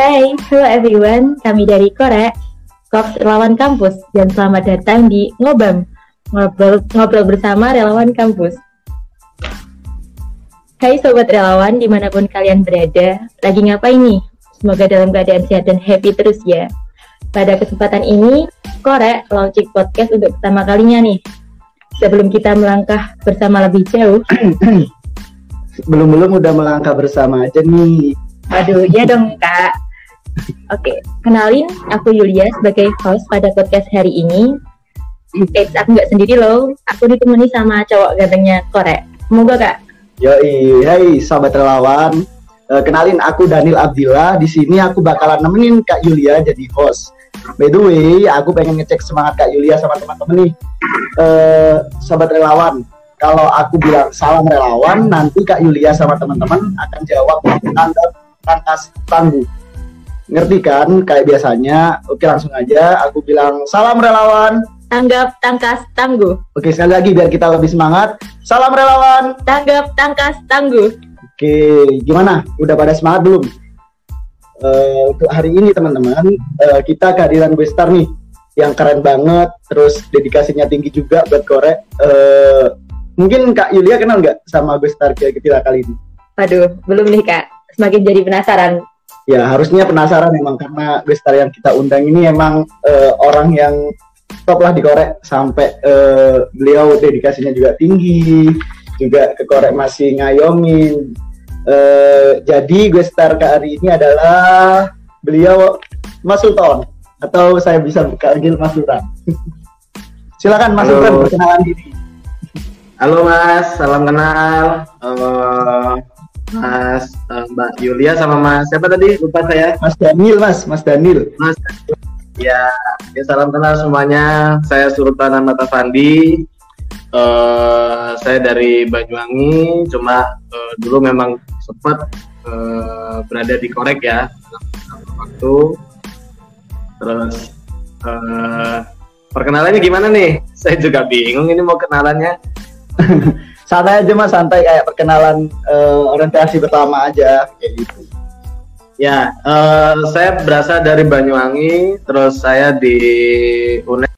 Hai, hello everyone. Kami dari Korek, Cox Relawan Kampus, dan selamat datang di Ngobam, ngobrol, ngobrol bersama relawan kampus. Hai Sobat Relawan, di mana pun kalian berada, lagi ngapain nih? Semoga dalam keadaan sehat dan happy terus ya. Pada kesempatan ini, Korek launching podcast untuk pertama kalinya nih. Sebelum kita melangkah bersama lebih jauh, belum-belum udah melangkah bersama aja nih. Aduh, ya dong kak. Oke, kenalin aku Yulia sebagai host pada podcast hari ini. Eits, aku nggak sendiri loh. Aku ditemani sama cowok gantengnya Korek. Semoga kak. Yoi, hai sahabat relawan. Uh, kenalin aku Daniel Abdillah. Di sini aku bakalan nemenin Kak Yulia jadi host. By the way, aku pengen ngecek semangat Kak Yulia sama teman-teman nih. Uh, sahabat relawan, kalau aku bilang salam relawan, nanti Kak Yulia sama teman-teman akan jawab tanda tangkas tangguh. Ngerti kan? Kayak biasanya. Oke, langsung aja. Aku bilang salam relawan. Tanggap, tangkas, tangguh. Oke, sekali lagi biar kita lebih semangat. Salam relawan. Tanggap, tangkas, tangguh. Oke, gimana? Udah pada semangat belum? Uh, untuk hari ini teman-teman, uh, kita kehadiran gue star nih yang keren banget, terus dedikasinya tinggi juga buat korek. Uh, mungkin Kak Yulia kenal nggak sama gue star kita kali ini? Aduh, belum nih Kak. Semakin jadi penasaran. Ya harusnya penasaran emang karena gue star yang kita undang ini emang uh, orang yang top lah di korek sampai uh, beliau dedikasinya juga tinggi, juga ke korek masih ngayomin Uh, jadi gue star ke hari ini adalah beliau Mas Sultan atau saya bisa panggil Mas Sultan. Silakan Mas Sultan perkenalan diri. Halo Mas, salam kenal. Uh, Mas uh, Mbak Yulia sama Mas siapa tadi? Lupa saya. Mas Daniel Mas, Mas Daniel. Mas Ya, ya salam kenal semuanya. Saya Sultan Ahmad Afandi. Uh, saya dari Banyuwangi, cuma uh, dulu memang sempat uh, berada di Korek ya waktu. Terus uh, perkenalannya gimana nih? Saya juga bingung ini mau kenalannya. santai aja mas, santai kayak perkenalan uh, orientasi pertama aja kayak gitu. Ya, uh, saya berasal dari Banyuwangi, terus saya di UNED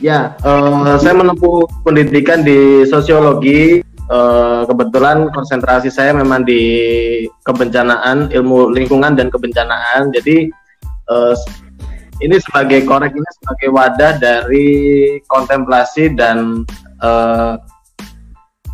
Ya, uh, saya menempuh pendidikan di sosiologi. Uh, kebetulan konsentrasi saya memang di kebencanaan, ilmu lingkungan dan kebencanaan. Jadi uh, ini sebagai korek ini sebagai wadah dari kontemplasi dan uh,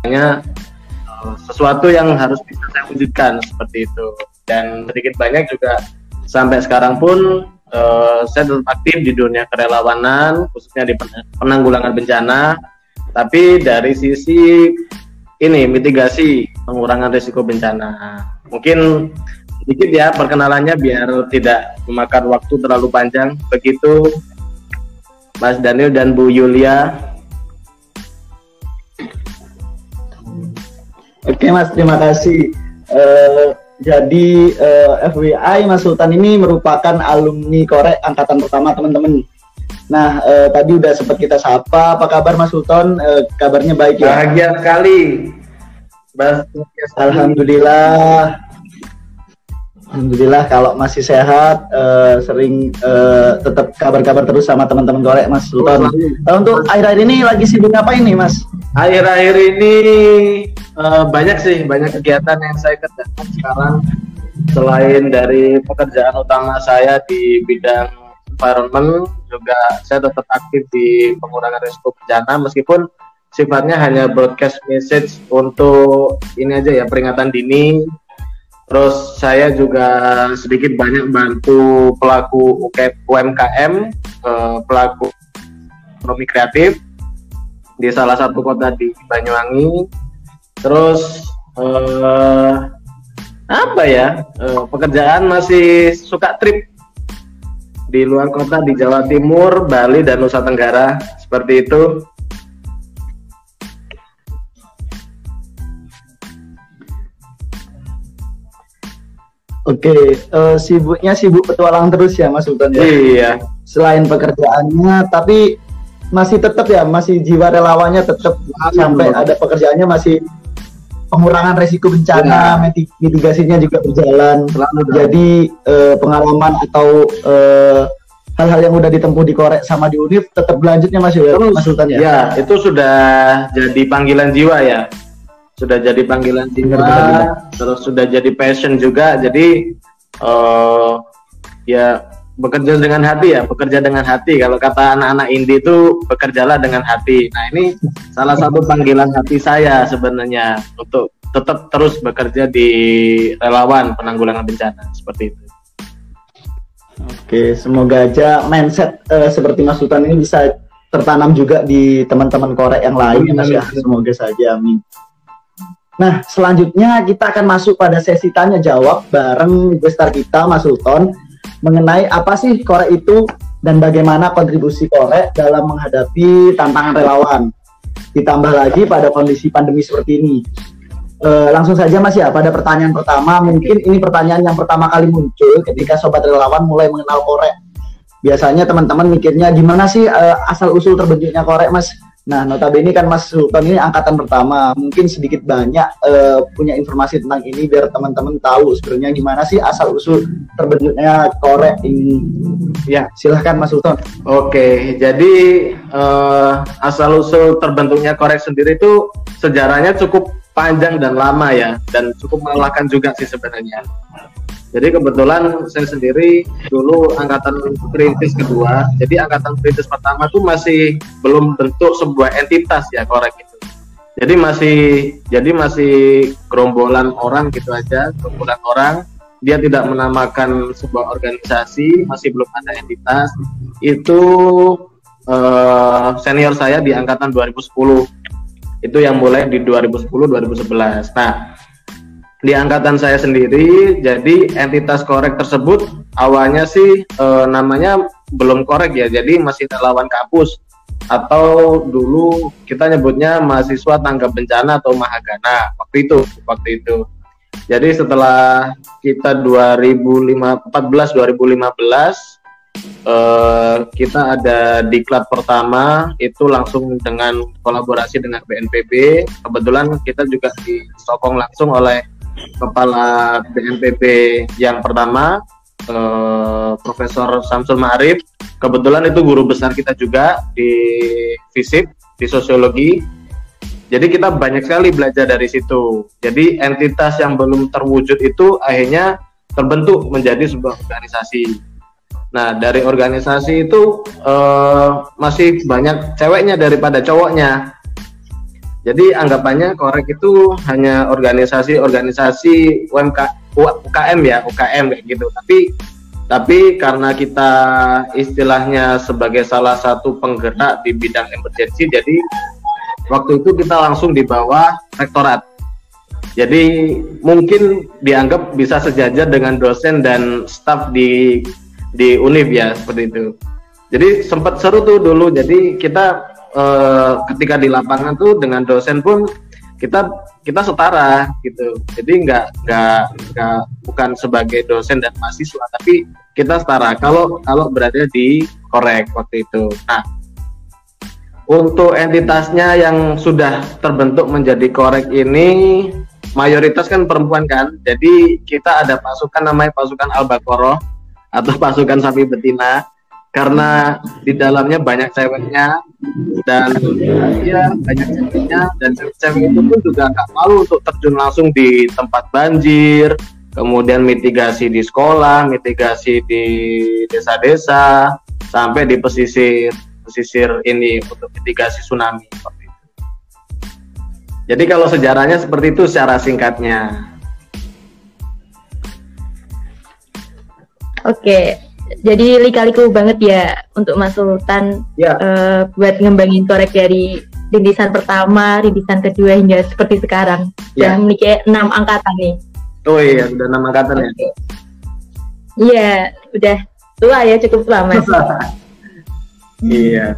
uh, sesuatu yang harus bisa saya wujudkan seperti itu. Dan sedikit banyak juga sampai sekarang pun uh, saya tetap aktif di dunia kerelawanan khususnya di penanggulangan bencana. Tapi dari sisi ini mitigasi pengurangan risiko bencana. Mungkin sedikit ya perkenalannya biar tidak memakan waktu terlalu panjang. Begitu Mas Daniel dan Bu Yulia Oke Mas terima kasih uh, jadi uh, eh, FWI Mas Sultan ini merupakan alumni korek angkatan pertama teman-teman. Nah uh, tadi udah sempat kita sapa. Apa kabar Mas Sultan? Uh, kabarnya baik ya? Bahagia sekali. Alhamdulillah. Alhamdulillah kalau masih sehat, uh, sering uh, tetap kabar-kabar terus sama teman-teman korek Mas Sultan. Uh, untuk akhir-akhir ini lagi sibuk ngapain nih Mas? Akhir-akhir ini uh, banyak sih, banyak kegiatan yang saya kerjakan sekarang. Selain dari pekerjaan utama saya di bidang environment, juga saya tetap aktif di pengurangan risiko bencana meskipun sifatnya hanya broadcast message untuk ini aja ya peringatan dini Terus saya juga sedikit banyak bantu pelaku UMKM, eh, pelaku ekonomi kreatif di salah satu kota di Banyuwangi. Terus eh, apa ya? Eh, pekerjaan masih suka trip di luar kota di Jawa Timur, Bali dan Nusa Tenggara seperti itu. Oke, uh, sibuknya sibuk petualang terus ya Mas Sultan ya. Iya. Selain pekerjaannya, tapi masih tetap ya, masih jiwa relawannya tetap sampai ada pekerjaannya masih pengurangan resiko bencana, Ya. miti- mitigasinya juga berjalan. Selalu. Jadi eh, pengalaman atau eh, hal-hal yang udah ditempuh di Korek sama di Univ tetap berlanjutnya Mas Yul- Terus, Mas Sultan ya. Ya, itu sudah jadi panggilan jiwa ya. Sudah jadi panggilan jiwa, terus sudah jadi passion juga. Jadi eh ya bekerja dengan hati ya, bekerja dengan hati. Kalau kata anak-anak indie itu bekerjalah dengan hati. Nah, ini salah satu panggilan hati saya sebenarnya untuk tetap terus bekerja di relawan penanggulangan bencana seperti itu. Oke, semoga aja mindset eh, seperti Mas Sultan ini bisa tertanam juga di teman-teman korek yang lain ya, Mas ya. Semoga saja, amin. Nah, selanjutnya kita akan masuk pada sesi tanya jawab bareng gestar kita Mas Sultan mengenai apa sih korek itu dan bagaimana kontribusi korek dalam menghadapi tantangan relawan. Ditambah lagi pada kondisi pandemi seperti ini. Eh, langsung saja Mas ya pada pertanyaan pertama mungkin ini pertanyaan yang pertama kali muncul ketika sobat relawan mulai mengenal korek biasanya teman-teman mikirnya gimana sih eh, asal usul terbentuknya korek Mas nah notabene kan Mas Sultan ini angkatan pertama. Mungkin sedikit banyak eh, punya informasi tentang ini biar teman-teman tahu sebenarnya gimana sih asal usul terbentuknya korek ini. Ya, silahkan Mas Sultan. Oke, jadi eh, asal usul terbentuknya korek sendiri itu sejarahnya cukup panjang dan lama ya, dan cukup melelahkan juga sih sebenarnya. Jadi kebetulan saya sendiri dulu angkatan perintis kedua, jadi angkatan perintis pertama tuh masih belum bentuk sebuah entitas ya korek itu. Jadi masih jadi masih gerombolan orang gitu aja, gerombolan orang. Dia tidak menamakan sebuah organisasi, masih belum ada entitas. Itu eh, senior saya di angkatan 2010. Itu yang mulai di 2010 2011. Nah, di angkatan saya sendiri jadi entitas korek tersebut awalnya sih eh, namanya belum korek ya jadi masih relawan kampus. Atau dulu kita nyebutnya mahasiswa tanggap bencana atau mahagana waktu itu waktu itu. Jadi setelah kita 2014 2015 eh, kita ada diklat pertama itu langsung dengan kolaborasi dengan BNPB kebetulan kita juga disokong langsung oleh kepala BNPB yang pertama eh, Profesor Samsul Ma'arif. Kebetulan itu guru besar kita juga di FISIP di sosiologi. Jadi kita banyak sekali belajar dari situ. Jadi entitas yang belum terwujud itu akhirnya terbentuk menjadi sebuah organisasi. Nah dari organisasi itu eh, masih banyak ceweknya daripada cowoknya jadi anggapannya korek itu hanya organisasi-organisasi UMK UKM ya UKM kayak gitu. Tapi tapi karena kita istilahnya sebagai salah satu penggerak di bidang emergency jadi waktu itu kita langsung di bawah rektorat. Jadi mungkin dianggap bisa sejajar dengan dosen dan staf di di univ ya seperti itu. Jadi sempat seru tuh dulu. Jadi kita eh, ketika di lapangan tuh dengan dosen pun kita kita setara gitu. Jadi nggak nggak nggak bukan sebagai dosen dan mahasiswa tapi kita setara. Kalau kalau berada di korek waktu itu. Nah untuk entitasnya yang sudah terbentuk menjadi korek ini mayoritas kan perempuan kan. Jadi kita ada pasukan namanya pasukan Al-Baqarah atau pasukan sapi betina karena di dalamnya banyak ceweknya dan ya banyak ceweknya dan cewek-cewek itu pun juga nggak malu untuk terjun langsung di tempat banjir kemudian mitigasi di sekolah mitigasi di desa-desa sampai di pesisir pesisir ini untuk mitigasi tsunami seperti itu. Jadi kalau sejarahnya seperti itu secara singkatnya. Oke, jadi lika-liku banget ya untuk Mas Sultan Ya. eh, buat ngembangin korek dari rintisan pertama, rintisan kedua hingga seperti sekarang. Ya. Sudah memiliki enam angkatan nih. Oh iya, sudah nama angkatan ya. Oke. Iya, udah tua ya cukup tua Mas. Iya.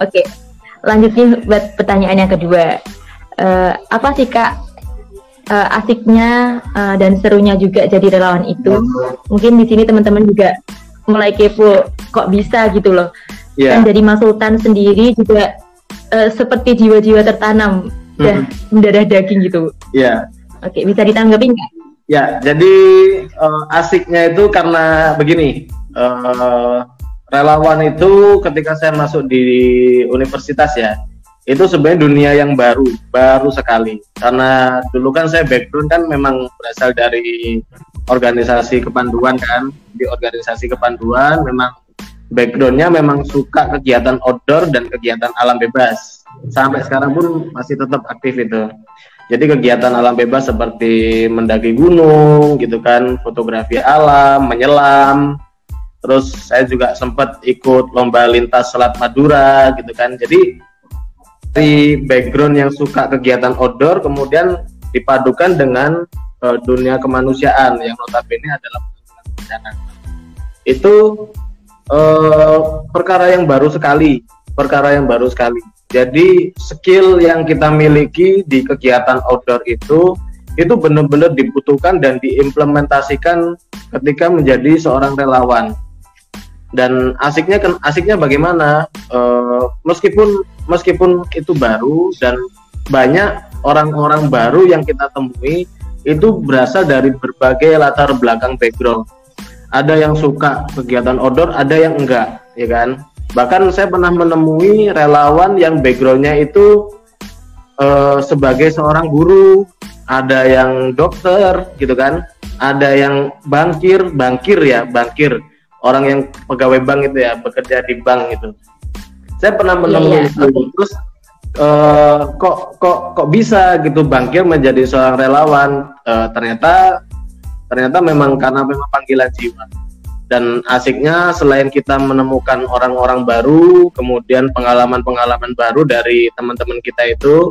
Oke, lanjut nih buat pertanyaan yang kedua. Eh, apa sih kak eh, asiknya eh, dan serunya juga jadi relawan itu? Mungkin di sini teman-teman juga mulai kepo, kok bisa gitu loh. Iya. Dan dari Mas Sultan sendiri juga eh, seperti jiwa-jiwa tertanam, udah Mhm. mendarah daging gitu. Ya. Oke, bisa ditanggapin nggak? Ya, jadi uh, asiknya itu karena begini, uh, relawan itu ketika saya masuk di universitas ya, itu sebenarnya dunia yang baru, baru sekali. Karena dulu kan saya background kan memang berasal dari organisasi kepanduan kan, di organisasi kepanduan memang backgroundnya memang suka kegiatan outdoor dan kegiatan alam bebas. Sampai sekarang pun masih tetap aktif itu. Jadi kegiatan alam bebas seperti mendaki gunung gitu kan, fotografi alam, menyelam. Terus saya juga sempat ikut lomba lintas Selat Madura gitu kan. Jadi dari background yang suka kegiatan outdoor kemudian dipadukan dengan uh, dunia kemanusiaan yang notabene adalah bencana. Itu uh, perkara yang baru sekali, perkara yang baru sekali jadi skill yang kita miliki di kegiatan outdoor itu itu benar-benar dibutuhkan dan diimplementasikan ketika menjadi seorang relawan. Dan asiknya asiknya bagaimana? E, meskipun meskipun itu baru dan banyak orang-orang baru yang kita temui itu berasal dari berbagai latar belakang background. Ada yang suka kegiatan outdoor, ada yang enggak, ya kan? Bahkan saya pernah menemui relawan yang backgroundnya itu uh, sebagai seorang guru, ada yang dokter gitu kan, ada yang bankir, bankir ya, bankir, orang yang pegawai bank itu ya, bekerja di bank itu. Saya pernah iya, menemui yeah, yeah. itu, terus uh, kok kok kok bisa gitu bankir menjadi seorang relawan? Uh, ternyata ternyata memang karena memang panggilan jiwa dan asiknya selain kita menemukan orang-orang baru, kemudian pengalaman-pengalaman baru dari teman-teman kita itu,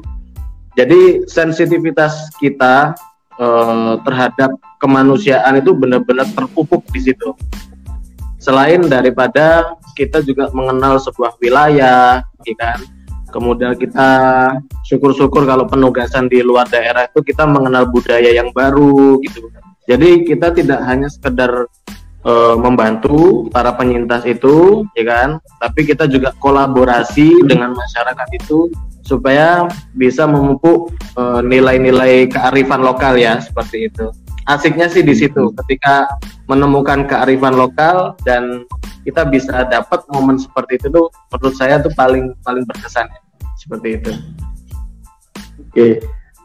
jadi sensitivitas kita eh, terhadap kemanusiaan itu benar-benar terpupuk di situ. Selain daripada kita juga mengenal sebuah wilayah, ya kan? Kemudian kita syukur-syukur kalau penugasan di luar daerah itu kita mengenal budaya yang baru gitu. Jadi kita tidak hanya sekedar e, membantu para penyintas itu, ya kan? Tapi kita juga kolaborasi dengan masyarakat itu supaya bisa memupuk eh, nilai-nilai kearifan lokal ya seperti itu. Asiknya sih di situ ketika menemukan kearifan lokal dan kita bisa dapat momen seperti itu tuh menurut saya tuh paling paling berkesan ya. seperti itu. Oke.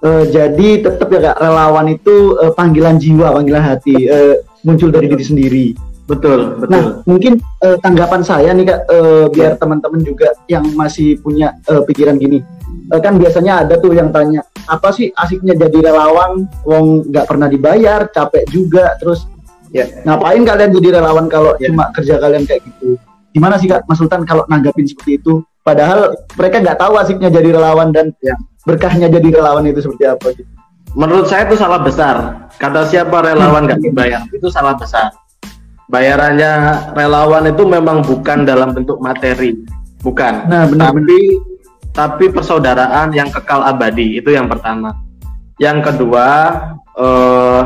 Uh, jadi tetap ya kak relawan itu uh, panggilan jiwa, panggilan hati. Uh, muncul dari diri sendiri. Betul, betul. Nah, mungkin uh, tanggapan saya nih kak, uh, biar teman-teman juga yang masih punya uh, pikiran gini, uh, kan biasanya ada tuh yang tanya, apa sih asiknya jadi relawan, wong nggak pernah dibayar, capek juga, terus ya ngapain kalian jadi relawan kalau ya. cuma kerja kalian kayak gitu? Gimana sih kak, Mas Sultan kalau nanggapin seperti itu? Padahal mereka nggak tahu asiknya jadi relawan dan ya. berkahnya jadi relawan itu seperti apa gitu menurut saya itu salah besar. Kata siapa relawan nggak dibayar itu salah besar. Bayarannya relawan itu memang bukan dalam bentuk materi, bukan. Nah, benar, tapi tapi persaudaraan yang kekal abadi itu yang pertama. Yang kedua, eh,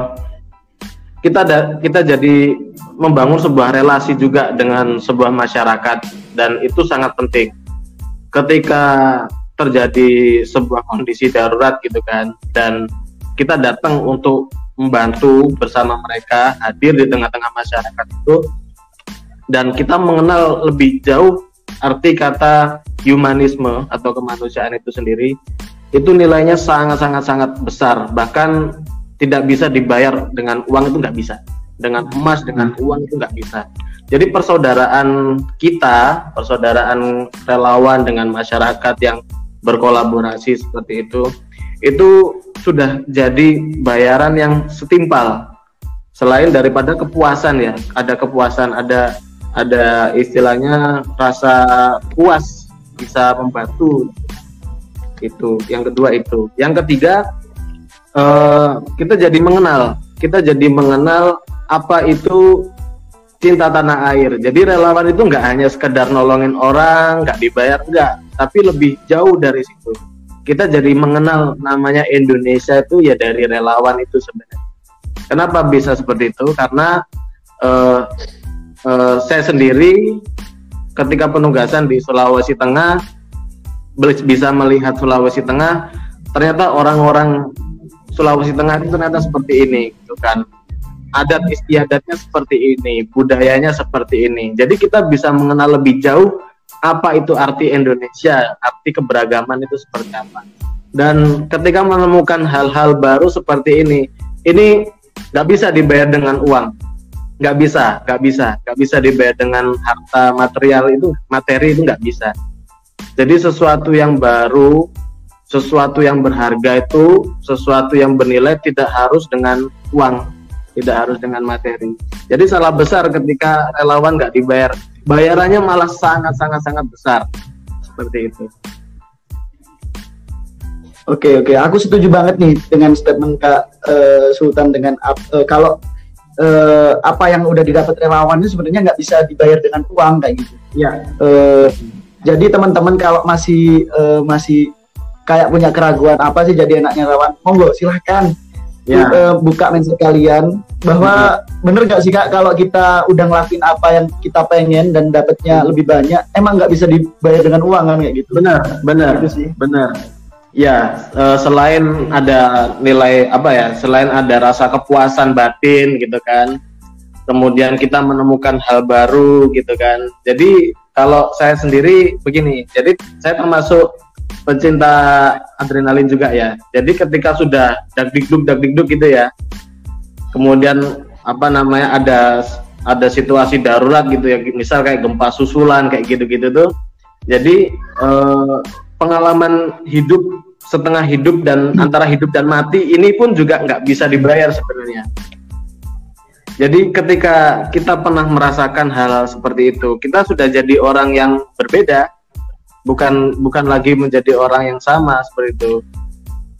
kita da, kita jadi membangun sebuah relasi juga dengan sebuah masyarakat dan itu sangat penting. Ketika terjadi sebuah kondisi darurat gitu kan dan kita datang untuk membantu bersama mereka hadir di tengah-tengah masyarakat itu dan kita mengenal lebih jauh arti kata humanisme atau kemanusiaan itu sendiri itu nilainya sangat-sangat sangat besar bahkan tidak bisa dibayar dengan uang itu nggak bisa. Dengan emas dengan uang itu nggak bisa. Jadi persaudaraan kita persaudaraan relawan dengan masyarakat yang berkolaborasi seperti itu itu sudah jadi bayaran yang setimpal. Selain daripada kepuasan ya ada kepuasan ada ada istilahnya rasa puas bisa membantu. Itu yang kedua itu. Yang ketiga uh, kita jadi mengenal kita jadi mengenal apa itu cinta tanah air jadi relawan itu nggak hanya sekedar nolongin orang nggak dibayar enggak tapi lebih jauh dari situ kita jadi mengenal namanya Indonesia itu ya dari relawan itu sebenarnya. Kenapa bisa seperti itu? Karena uh, uh, saya sendiri ketika penugasan di Sulawesi Tengah bisa melihat Sulawesi Tengah ternyata orang-orang Sulawesi Tengah itu ternyata seperti ini gitu kan. Adat istiadatnya seperti ini budayanya seperti ini. Jadi kita bisa mengenal lebih jauh apa itu arti Indonesia arti keberagaman itu seperti apa. Dan ketika menemukan hal-hal baru seperti ini ini nggak bisa dibayar dengan uang. Nggak bisa nggak bisa. Nggak bisa dibayar dengan harta material itu materi itu nggak bisa. Jadi sesuatu yang baru sesuatu yang berharga itu sesuatu yang bernilai tidak harus dengan uang tidak harus dengan materi. Jadi salah besar ketika relawan nggak dibayar. Bayarannya malah sangat sangat sangat besar. Seperti itu. Oke oke, aku setuju banget nih dengan statement Kak uh, Sultan dengan uh, kalau uh, apa yang udah didapat relawan itu sebenarnya nggak bisa dibayar dengan uang kayak gitu. Iya. Uh, jadi teman-teman kalau masih uh, masih kayak punya keraguan apa sih jadi enaknya lawan monggo silahkan. Ya. uh, buka mindset kalian. Bahwa hmm. bener gak sih kak kalau kita udah ngelakuin apa yang kita pengen dan dapatnya hmm. lebih banyak emang nggak bisa dibayar dengan uang kan kayak gitu? Benar benar gitu sih. benar. Ya uh, selain ada nilai apa ya selain ada rasa kepuasan batin gitu kan kemudian kita menemukan hal baru gitu kan. Jadi kalau saya sendiri begini jadi saya termasuk pencinta adrenalin juga ya. Jadi ketika sudah dagdikduk dagdikduk gitu ya, kemudian apa namanya ada ada situasi darurat gitu ya, misal kayak gempa susulan kayak gitu-gitu tuh. Jadi eh, pengalaman hidup setengah hidup dan antara hidup dan mati ini pun juga nggak bisa dibayar sebenarnya. Jadi ketika kita pernah merasakan hal, hal seperti itu, kita sudah jadi orang yang berbeda bukan bukan lagi menjadi orang yang sama seperti itu.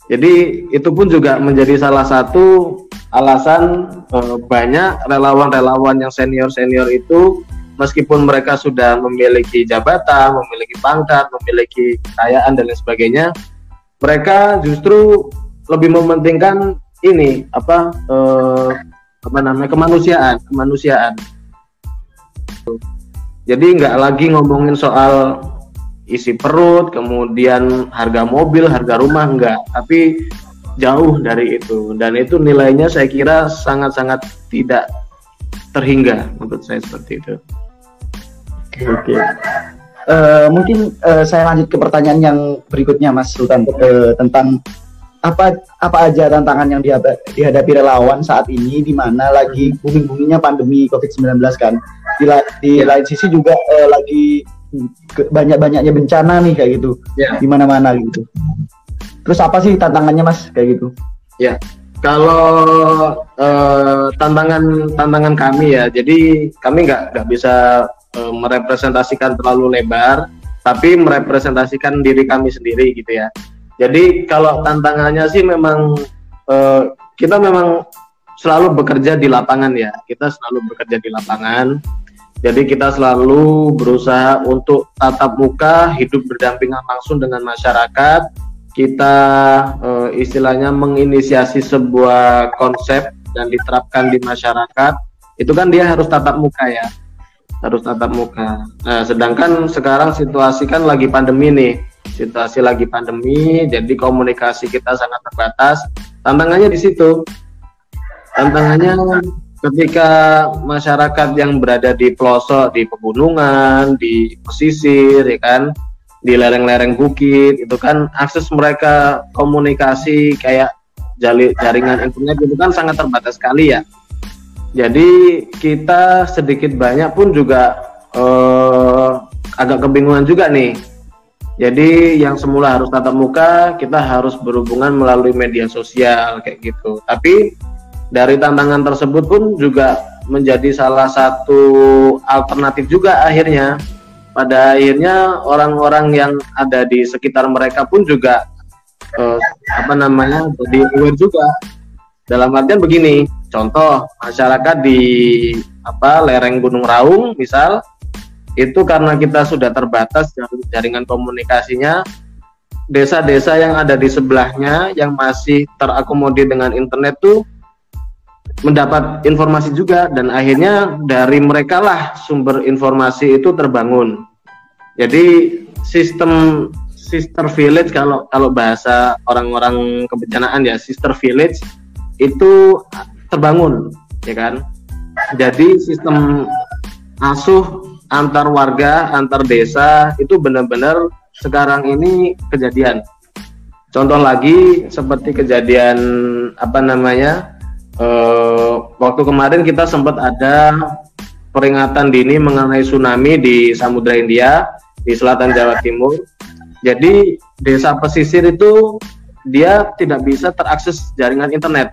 Jadi itu pun juga menjadi salah satu alasan e, banyak relawan-relawan yang senior-senior itu meskipun mereka sudah memiliki jabatan, memiliki pangkat, memiliki kekayaan dan lain sebagainya, mereka justru lebih mementingkan ini apa e, apa namanya kemanusiaan, kemanusiaan. Jadi nggak lagi ngomongin soal isi perut, kemudian harga mobil, harga rumah enggak, tapi jauh dari itu dan itu nilainya saya kira sangat-sangat tidak terhingga menurut saya seperti itu. Oke. Okay. Uh, eh, mungkin uh, saya lanjut ke pertanyaan yang berikutnya Mas Sultan uh, tentang apa apa aja tantangan yang dihadapi relawan saat ini di mana lagi booming-boomingnya pandemi Covid-19 kan. Di, di ya. lain sisi juga uh, lagi banyak-banyaknya bencana nih kayak gitu yeah. di mana-mana gitu. Terus apa sih tantangannya mas kayak gitu? Ya, kalau uh, tantangan tantangan kami ya, jadi kami nggak nggak bisa uh, merepresentasikan terlalu lebar, tapi merepresentasikan diri kami sendiri gitu ya. Jadi kalau tantangannya sih memang uh, kita memang selalu bekerja di lapangan ya, kita selalu bekerja di lapangan jadi kita selalu berusaha untuk tatap muka, hidup berdampingan langsung dengan masyarakat. Kita e, istilahnya menginisiasi sebuah konsep dan diterapkan di masyarakat. Itu kan dia harus tatap muka ya, harus tatap muka. Nah, sedangkan sekarang situasi kan lagi pandemi nih, situasi lagi pandemi, jadi komunikasi kita sangat terbatas. Tantangannya di situ. Tantangannya ketika masyarakat yang berada di pelosok di pegunungan di pesisir ya kan di lereng-lereng bukit itu kan akses mereka komunikasi kayak jali, jaringan internet itu kan sangat terbatas sekali ya. Jadi kita sedikit banyak pun juga eh, agak kebingungan juga nih. Jadi yang semula harus tatap muka kita harus berhubungan melalui media sosial kayak gitu. Tapi dari tantangan tersebut pun juga menjadi salah satu alternatif juga akhirnya. Pada akhirnya orang-orang yang ada di sekitar mereka pun juga eh, apa namanya jadi aware juga. Dalam artian begini contoh masyarakat di apa lereng Gunung Raung misal itu karena kita sudah terbatas jaringan komunikasinya desa-desa yang ada di sebelahnya yang masih terakomodir dengan internet tuh mendapat informasi juga dan akhirnya dari mereka lah sumber informasi itu terbangun. Jadi sistem sister village kalau kalau bahasa orang-orang kebencanaan ya sister village itu terbangun ya kan jadi sistem asuh antar warga antar desa itu benar-benar sekarang ini kejadian contoh lagi seperti kejadian apa namanya uh, waktu kemarin kita sempat ada peringatan dini mengenai tsunami di Samudra India di selatan Jawa Timur. Jadi desa pesisir itu dia tidak bisa terakses jaringan internet.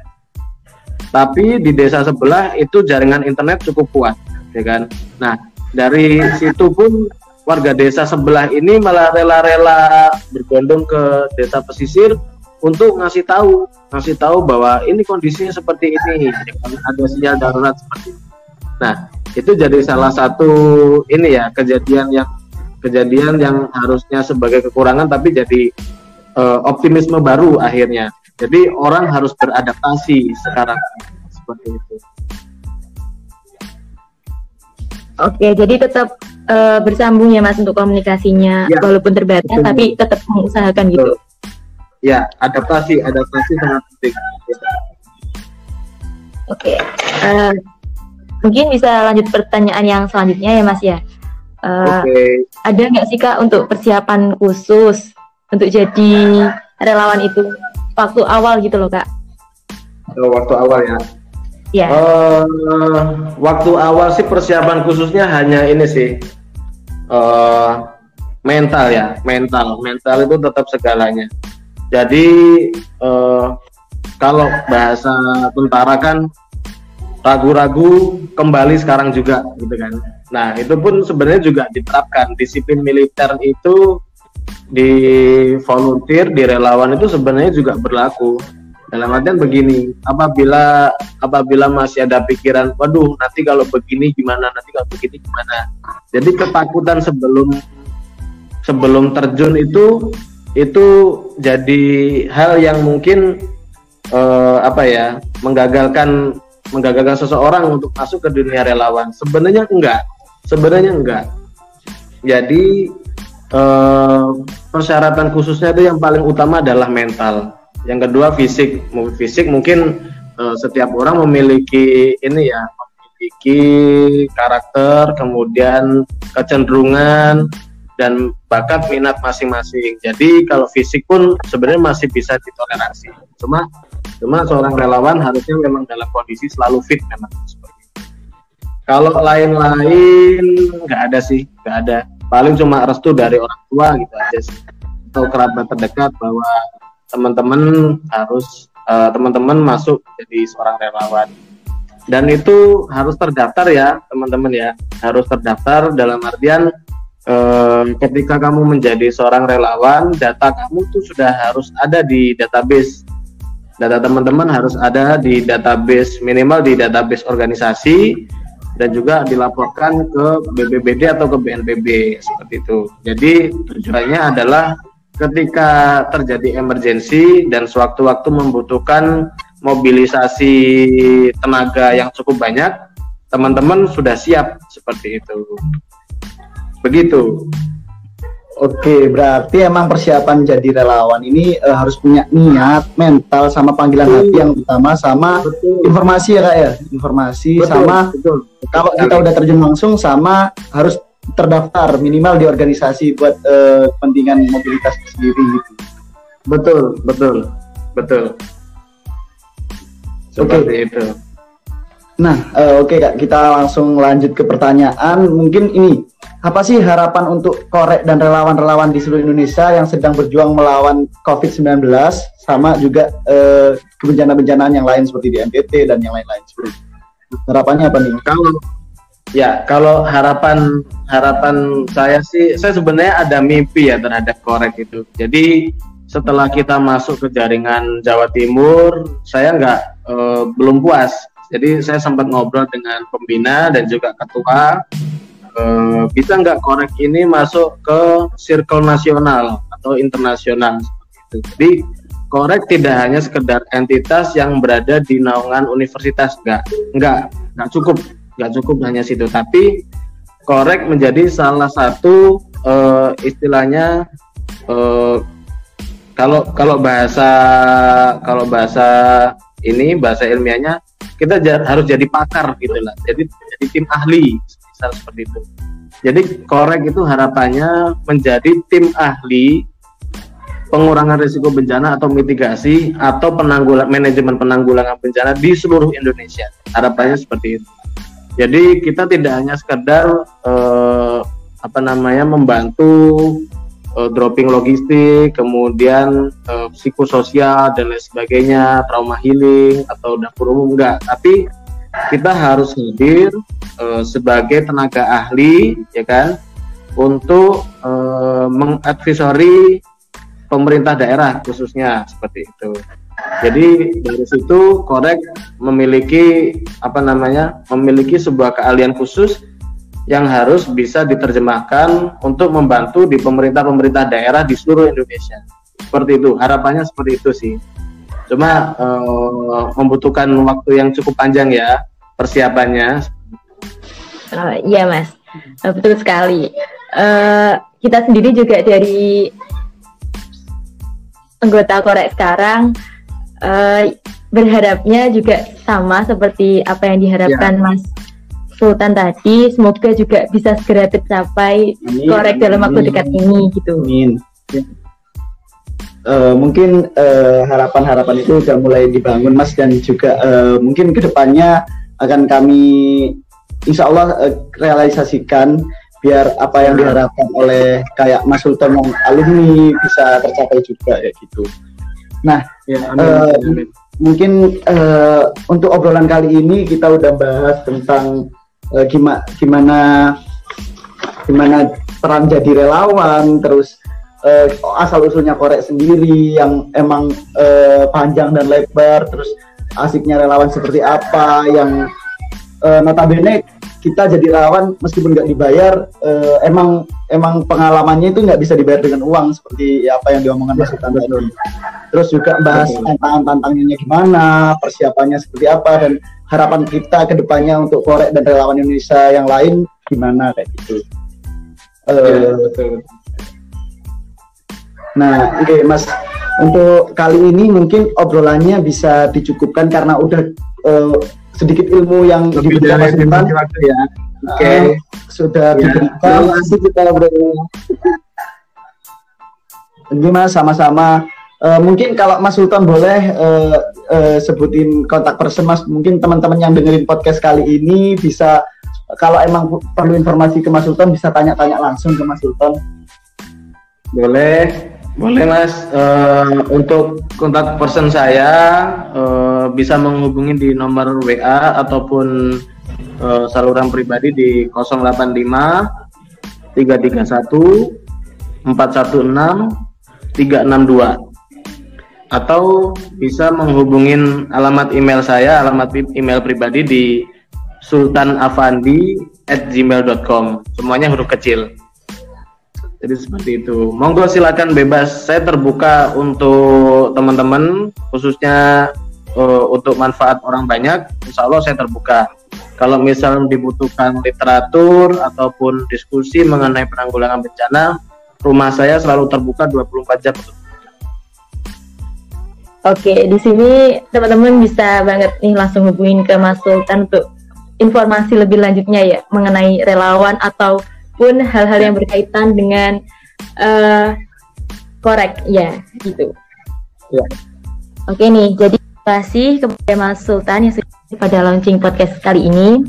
Tapi di desa sebelah itu jaringan internet cukup kuat, ya kan? Nah, dari situ pun warga desa sebelah ini malah rela-rela berbondong ke desa pesisir untuk ngasih tahu, ngasih tahu bahwa ini kondisinya seperti ini, ada sinyal darurat seperti ini. Nah, itu jadi salah satu ini ya kejadian yang kejadian yang harusnya sebagai kekurangan tapi jadi uh, optimisme baru akhirnya. Jadi orang harus beradaptasi sekarang seperti itu. Oke, jadi tetap uh, bersambung ya Mas untuk komunikasinya ya, walaupun terbatas betul. tapi tetap mengusahakan gitu. Ya, adaptasi, adaptasi sangat penting. Oke, uh, mungkin bisa lanjut pertanyaan yang selanjutnya ya Mas ya. Uh, okay. Ada nggak sih kak untuk persiapan khusus untuk jadi relawan itu waktu awal gitu loh kak? Oh, waktu awal ya. Ya. Uh, waktu awal sih persiapan khususnya hanya ini sih uh, mental ya, mental, mental itu tetap segalanya. Jadi uh, kalau bahasa tentara kan ragu-ragu kembali sekarang juga gitu kan Nah, itu pun sebenarnya juga diterapkan. Disiplin militer itu di volunteer, di relawan itu sebenarnya juga berlaku. Dalam artian begini, apabila apabila masih ada pikiran, waduh nanti kalau begini gimana, nanti kalau begini gimana. Jadi ketakutan sebelum sebelum terjun itu itu jadi hal yang mungkin uh, apa ya menggagalkan menggagalkan seseorang untuk masuk ke dunia relawan. Sebenarnya enggak Sebenarnya enggak. Jadi eh, persyaratan khususnya itu yang paling utama adalah mental. Yang kedua fisik. Fisik mungkin eh, setiap orang memiliki ini ya, memiliki karakter, kemudian kecenderungan dan bakat minat masing-masing. Jadi kalau fisik pun sebenarnya masih bisa ditoleransi. Cuma cuma seorang relawan harusnya memang dalam kondisi selalu fit memang kalau lain-lain nggak ada sih, nggak ada. Paling cuma restu dari orang tua gitu aja sih. Atau kerabat terdekat bahwa teman-teman harus uh, teman-teman masuk jadi seorang relawan. Dan itu harus terdaftar ya, teman-teman ya. Harus terdaftar dalam artian uh, ketika kamu menjadi seorang relawan, data kamu tuh sudah harus ada di database data teman-teman harus ada di database minimal di database organisasi dan juga dilaporkan ke BBBD atau ke BNPB seperti itu. Jadi tujuannya adalah ketika terjadi emergensi dan sewaktu-waktu membutuhkan mobilisasi tenaga yang cukup banyak, teman-teman sudah siap seperti itu. Begitu. Oke, berarti emang persiapan jadi relawan ini uh, harus punya niat, mental, sama panggilan betul. hati yang utama, sama betul. informasi ya kak ya, informasi betul, sama betul. kalau kita udah terjun langsung sama harus terdaftar minimal di organisasi buat uh, kepentingan mobilitas sendiri gitu. Betul, betul, betul. Seperti okay. itu. Nah, uh, oke okay, kak, kita langsung lanjut ke pertanyaan. Mungkin ini apa sih harapan untuk korek dan relawan-relawan di seluruh Indonesia yang sedang berjuang melawan COVID-19 sama juga eh, kebencana-bencanaan yang lain seperti di NTT dan yang lain-lain seperti harapannya apa nih? Kalau ya kalau harapan harapan saya sih saya sebenarnya ada mimpi ya terhadap korek itu. Jadi setelah kita masuk ke jaringan Jawa Timur, saya nggak eh, belum puas. Jadi saya sempat ngobrol dengan pembina dan juga ketua uh, bisa nggak korek ini masuk ke circle nasional atau internasional itu. Jadi korek tidak hanya sekedar entitas yang berada di naungan universitas, nggak, nggak, nggak cukup, nggak cukup hanya situ. Tapi korek menjadi salah satu uh, istilahnya uh, kalau kalau bahasa kalau bahasa ini bahasa ilmiahnya kita harus jadi pakar gitu lah. Jadi jadi tim ahli misal seperti itu. Jadi korek itu harapannya menjadi tim ahli pengurangan risiko bencana atau mitigasi atau penanggulang manajemen penanggulangan bencana di seluruh Indonesia. Harapannya seperti itu. Jadi kita tidak hanya sekedar eh, apa namanya membantu eh, dropping logistik, kemudian eh, psikososial dan lain sebagainya, trauma healing atau dapur umum enggak, tapi kita harus hadir eh, sebagai tenaga ahli, ya kan, untuk eh, mengadvisori pemerintah daerah khususnya seperti itu. Jadi dari situ korek memiliki apa namanya memiliki sebuah keahlian khusus yang harus bisa diterjemahkan untuk membantu di pemerintah-pemerintah daerah di seluruh Indonesia. Seperti itu, harapannya seperti itu sih. Cuma uh, membutuhkan waktu yang cukup panjang ya persiapannya. Oh, iya mas, betul sekali. Uh, kita sendiri juga dari anggota Korek sekarang uh, berharapnya juga sama seperti apa yang diharapkan ya. Mas Sultan tadi. Semoga juga bisa segera tercapai amin, Korek dalam waktu dekat ini gitu. Amin. Uh, mungkin harapan harapan-harapan itu sudah mulai dibangun Mas dan juga uh, mungkin ke depannya akan kami Insya Allah uh, realisasikan biar apa yang diharapkan oleh kayak Mas Sultan yang alumni bisa tercapai juga ya gitu. Nah, ya, amin, uh, amin. mungkin uh, untuk obrolan kali ini kita udah bahas tentang uh, gimana gimana gimana peran jadi relawan, terus uh, asal usulnya korek sendiri yang emang uh, panjang dan lebar, terus asiknya relawan seperti apa yang uh, notabene kita jadi lawan meskipun nggak dibayar uh, emang emang pengalamannya itu nggak bisa dibayar dengan uang seperti ya, apa yang diomongkan Mas Sultan tadi. Terus juga bahas tantangan-tantangannya gimana, persiapannya seperti apa dan harapan kita ke depannya untuk korek dan relawan Indonesia yang lain gimana kayak gitu. Uh, betul. Nah, oke okay, Mas, untuk kali ini mungkin obrolannya bisa dicukupkan karena udah uh, sedikit ilmu yang Lebih diberikan Mas Sultan ya. Oke. Okay. Uh, sudah ya. diberikan. Terima kasih kita ngobrol. Gimana sama-sama. Uh, mungkin kalau Mas Sultan boleh uh, uh, sebutin kontak person Mas, mungkin teman-teman yang dengerin podcast kali ini bisa kalau emang perlu informasi ke Mas Sultan bisa tanya-tanya langsung ke Mas Sultan. Boleh. Boleh mas, uh, untuk kontak person saya uh, bisa menghubungi di nomor WA ataupun uh, saluran pribadi di 085 331 416 362 atau bisa menghubungin alamat email saya, alamat email pribadi di sultanafandi@gmail.com. Semuanya huruf kecil. Jadi seperti itu. Monggo silakan bebas. Saya terbuka untuk teman-teman, khususnya uh, untuk manfaat orang banyak. Insya Allah saya terbuka. Kalau misal dibutuhkan literatur ataupun diskusi mengenai penanggulangan bencana, rumah saya selalu terbuka 24 jam. Oke, di sini teman-teman bisa banget nih langsung hubungin ke Mas Sultan untuk informasi lebih lanjutnya ya mengenai relawan atau pun hal-hal yang berkaitan dengan uh, korek ya gitu. Ya. Oke nih, jadi terima kasih kepada Mas Sultan yang sudah pada launching podcast kali ini.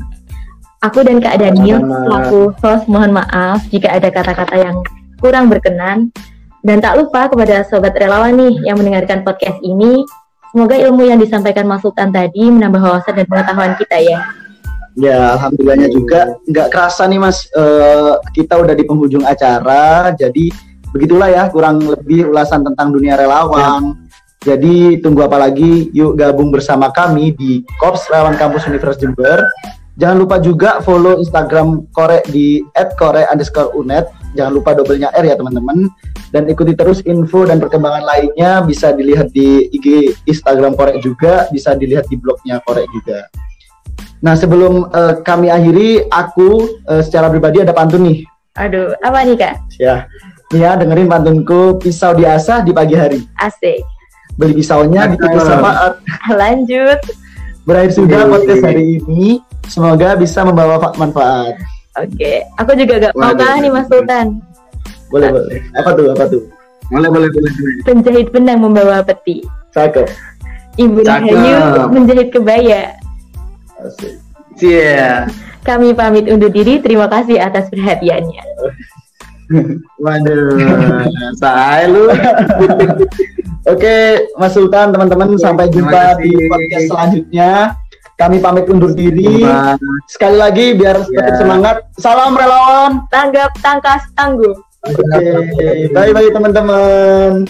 Aku dan Kak Daniel selaku host mohon maaf jika ada kata-kata yang kurang berkenan dan tak lupa kepada sobat relawan nih yang mendengarkan podcast ini. Semoga ilmu yang disampaikan Mas Sultan tadi menambah wawasan dan pengetahuan kita ya. Ya, alhamdulillahnya juga nggak kerasa nih Mas, uh, kita udah di penghujung acara, jadi begitulah ya kurang lebih ulasan tentang dunia relawan. Ya. Jadi tunggu apa lagi? Yuk gabung bersama kami di Korps Relawan Kampus Universitas Jember. Jangan lupa juga follow Instagram Korek di @korek_unet. Jangan lupa dobelnya R ya teman-teman. Dan ikuti terus info dan perkembangan lainnya bisa dilihat di IG Instagram Korek juga, bisa dilihat di blognya Korek juga. Nah, sebelum uh, kami akhiri, aku uh, secara pribadi ada pantun nih. Aduh, apa nih kak? Ya, Ya, dengerin pantunku pisau diasah di pagi hari. Asik. Beli pisaunya di saat Lanjut. Berakhir sudah podcast hari ini. Semoga bisa membawa fa- manfaat. Oke, aku juga gak mau kalah nih Mas Sultan. Boleh, boleh. Apa tuh? Apa tuh? Boleh, boleh, boleh. boleh. Penjahit benang membawa peti. Cakep. Ibu Cakep. Rahayu menjahit kebaya. Asik. Iya. Kami pamit undur diri. Terima kasih atas perhatiannya. Waduh, saya lu. Oke, Mas Sultan, teman-teman, Oke, sampai jumpa di podcast selanjutnya. Kami pamit undur diri. Sekali lagi biar tetap Ya. semangat. Salam relawan. Tanggap, tangkas, tangguh. Oke, bye bye teman-teman.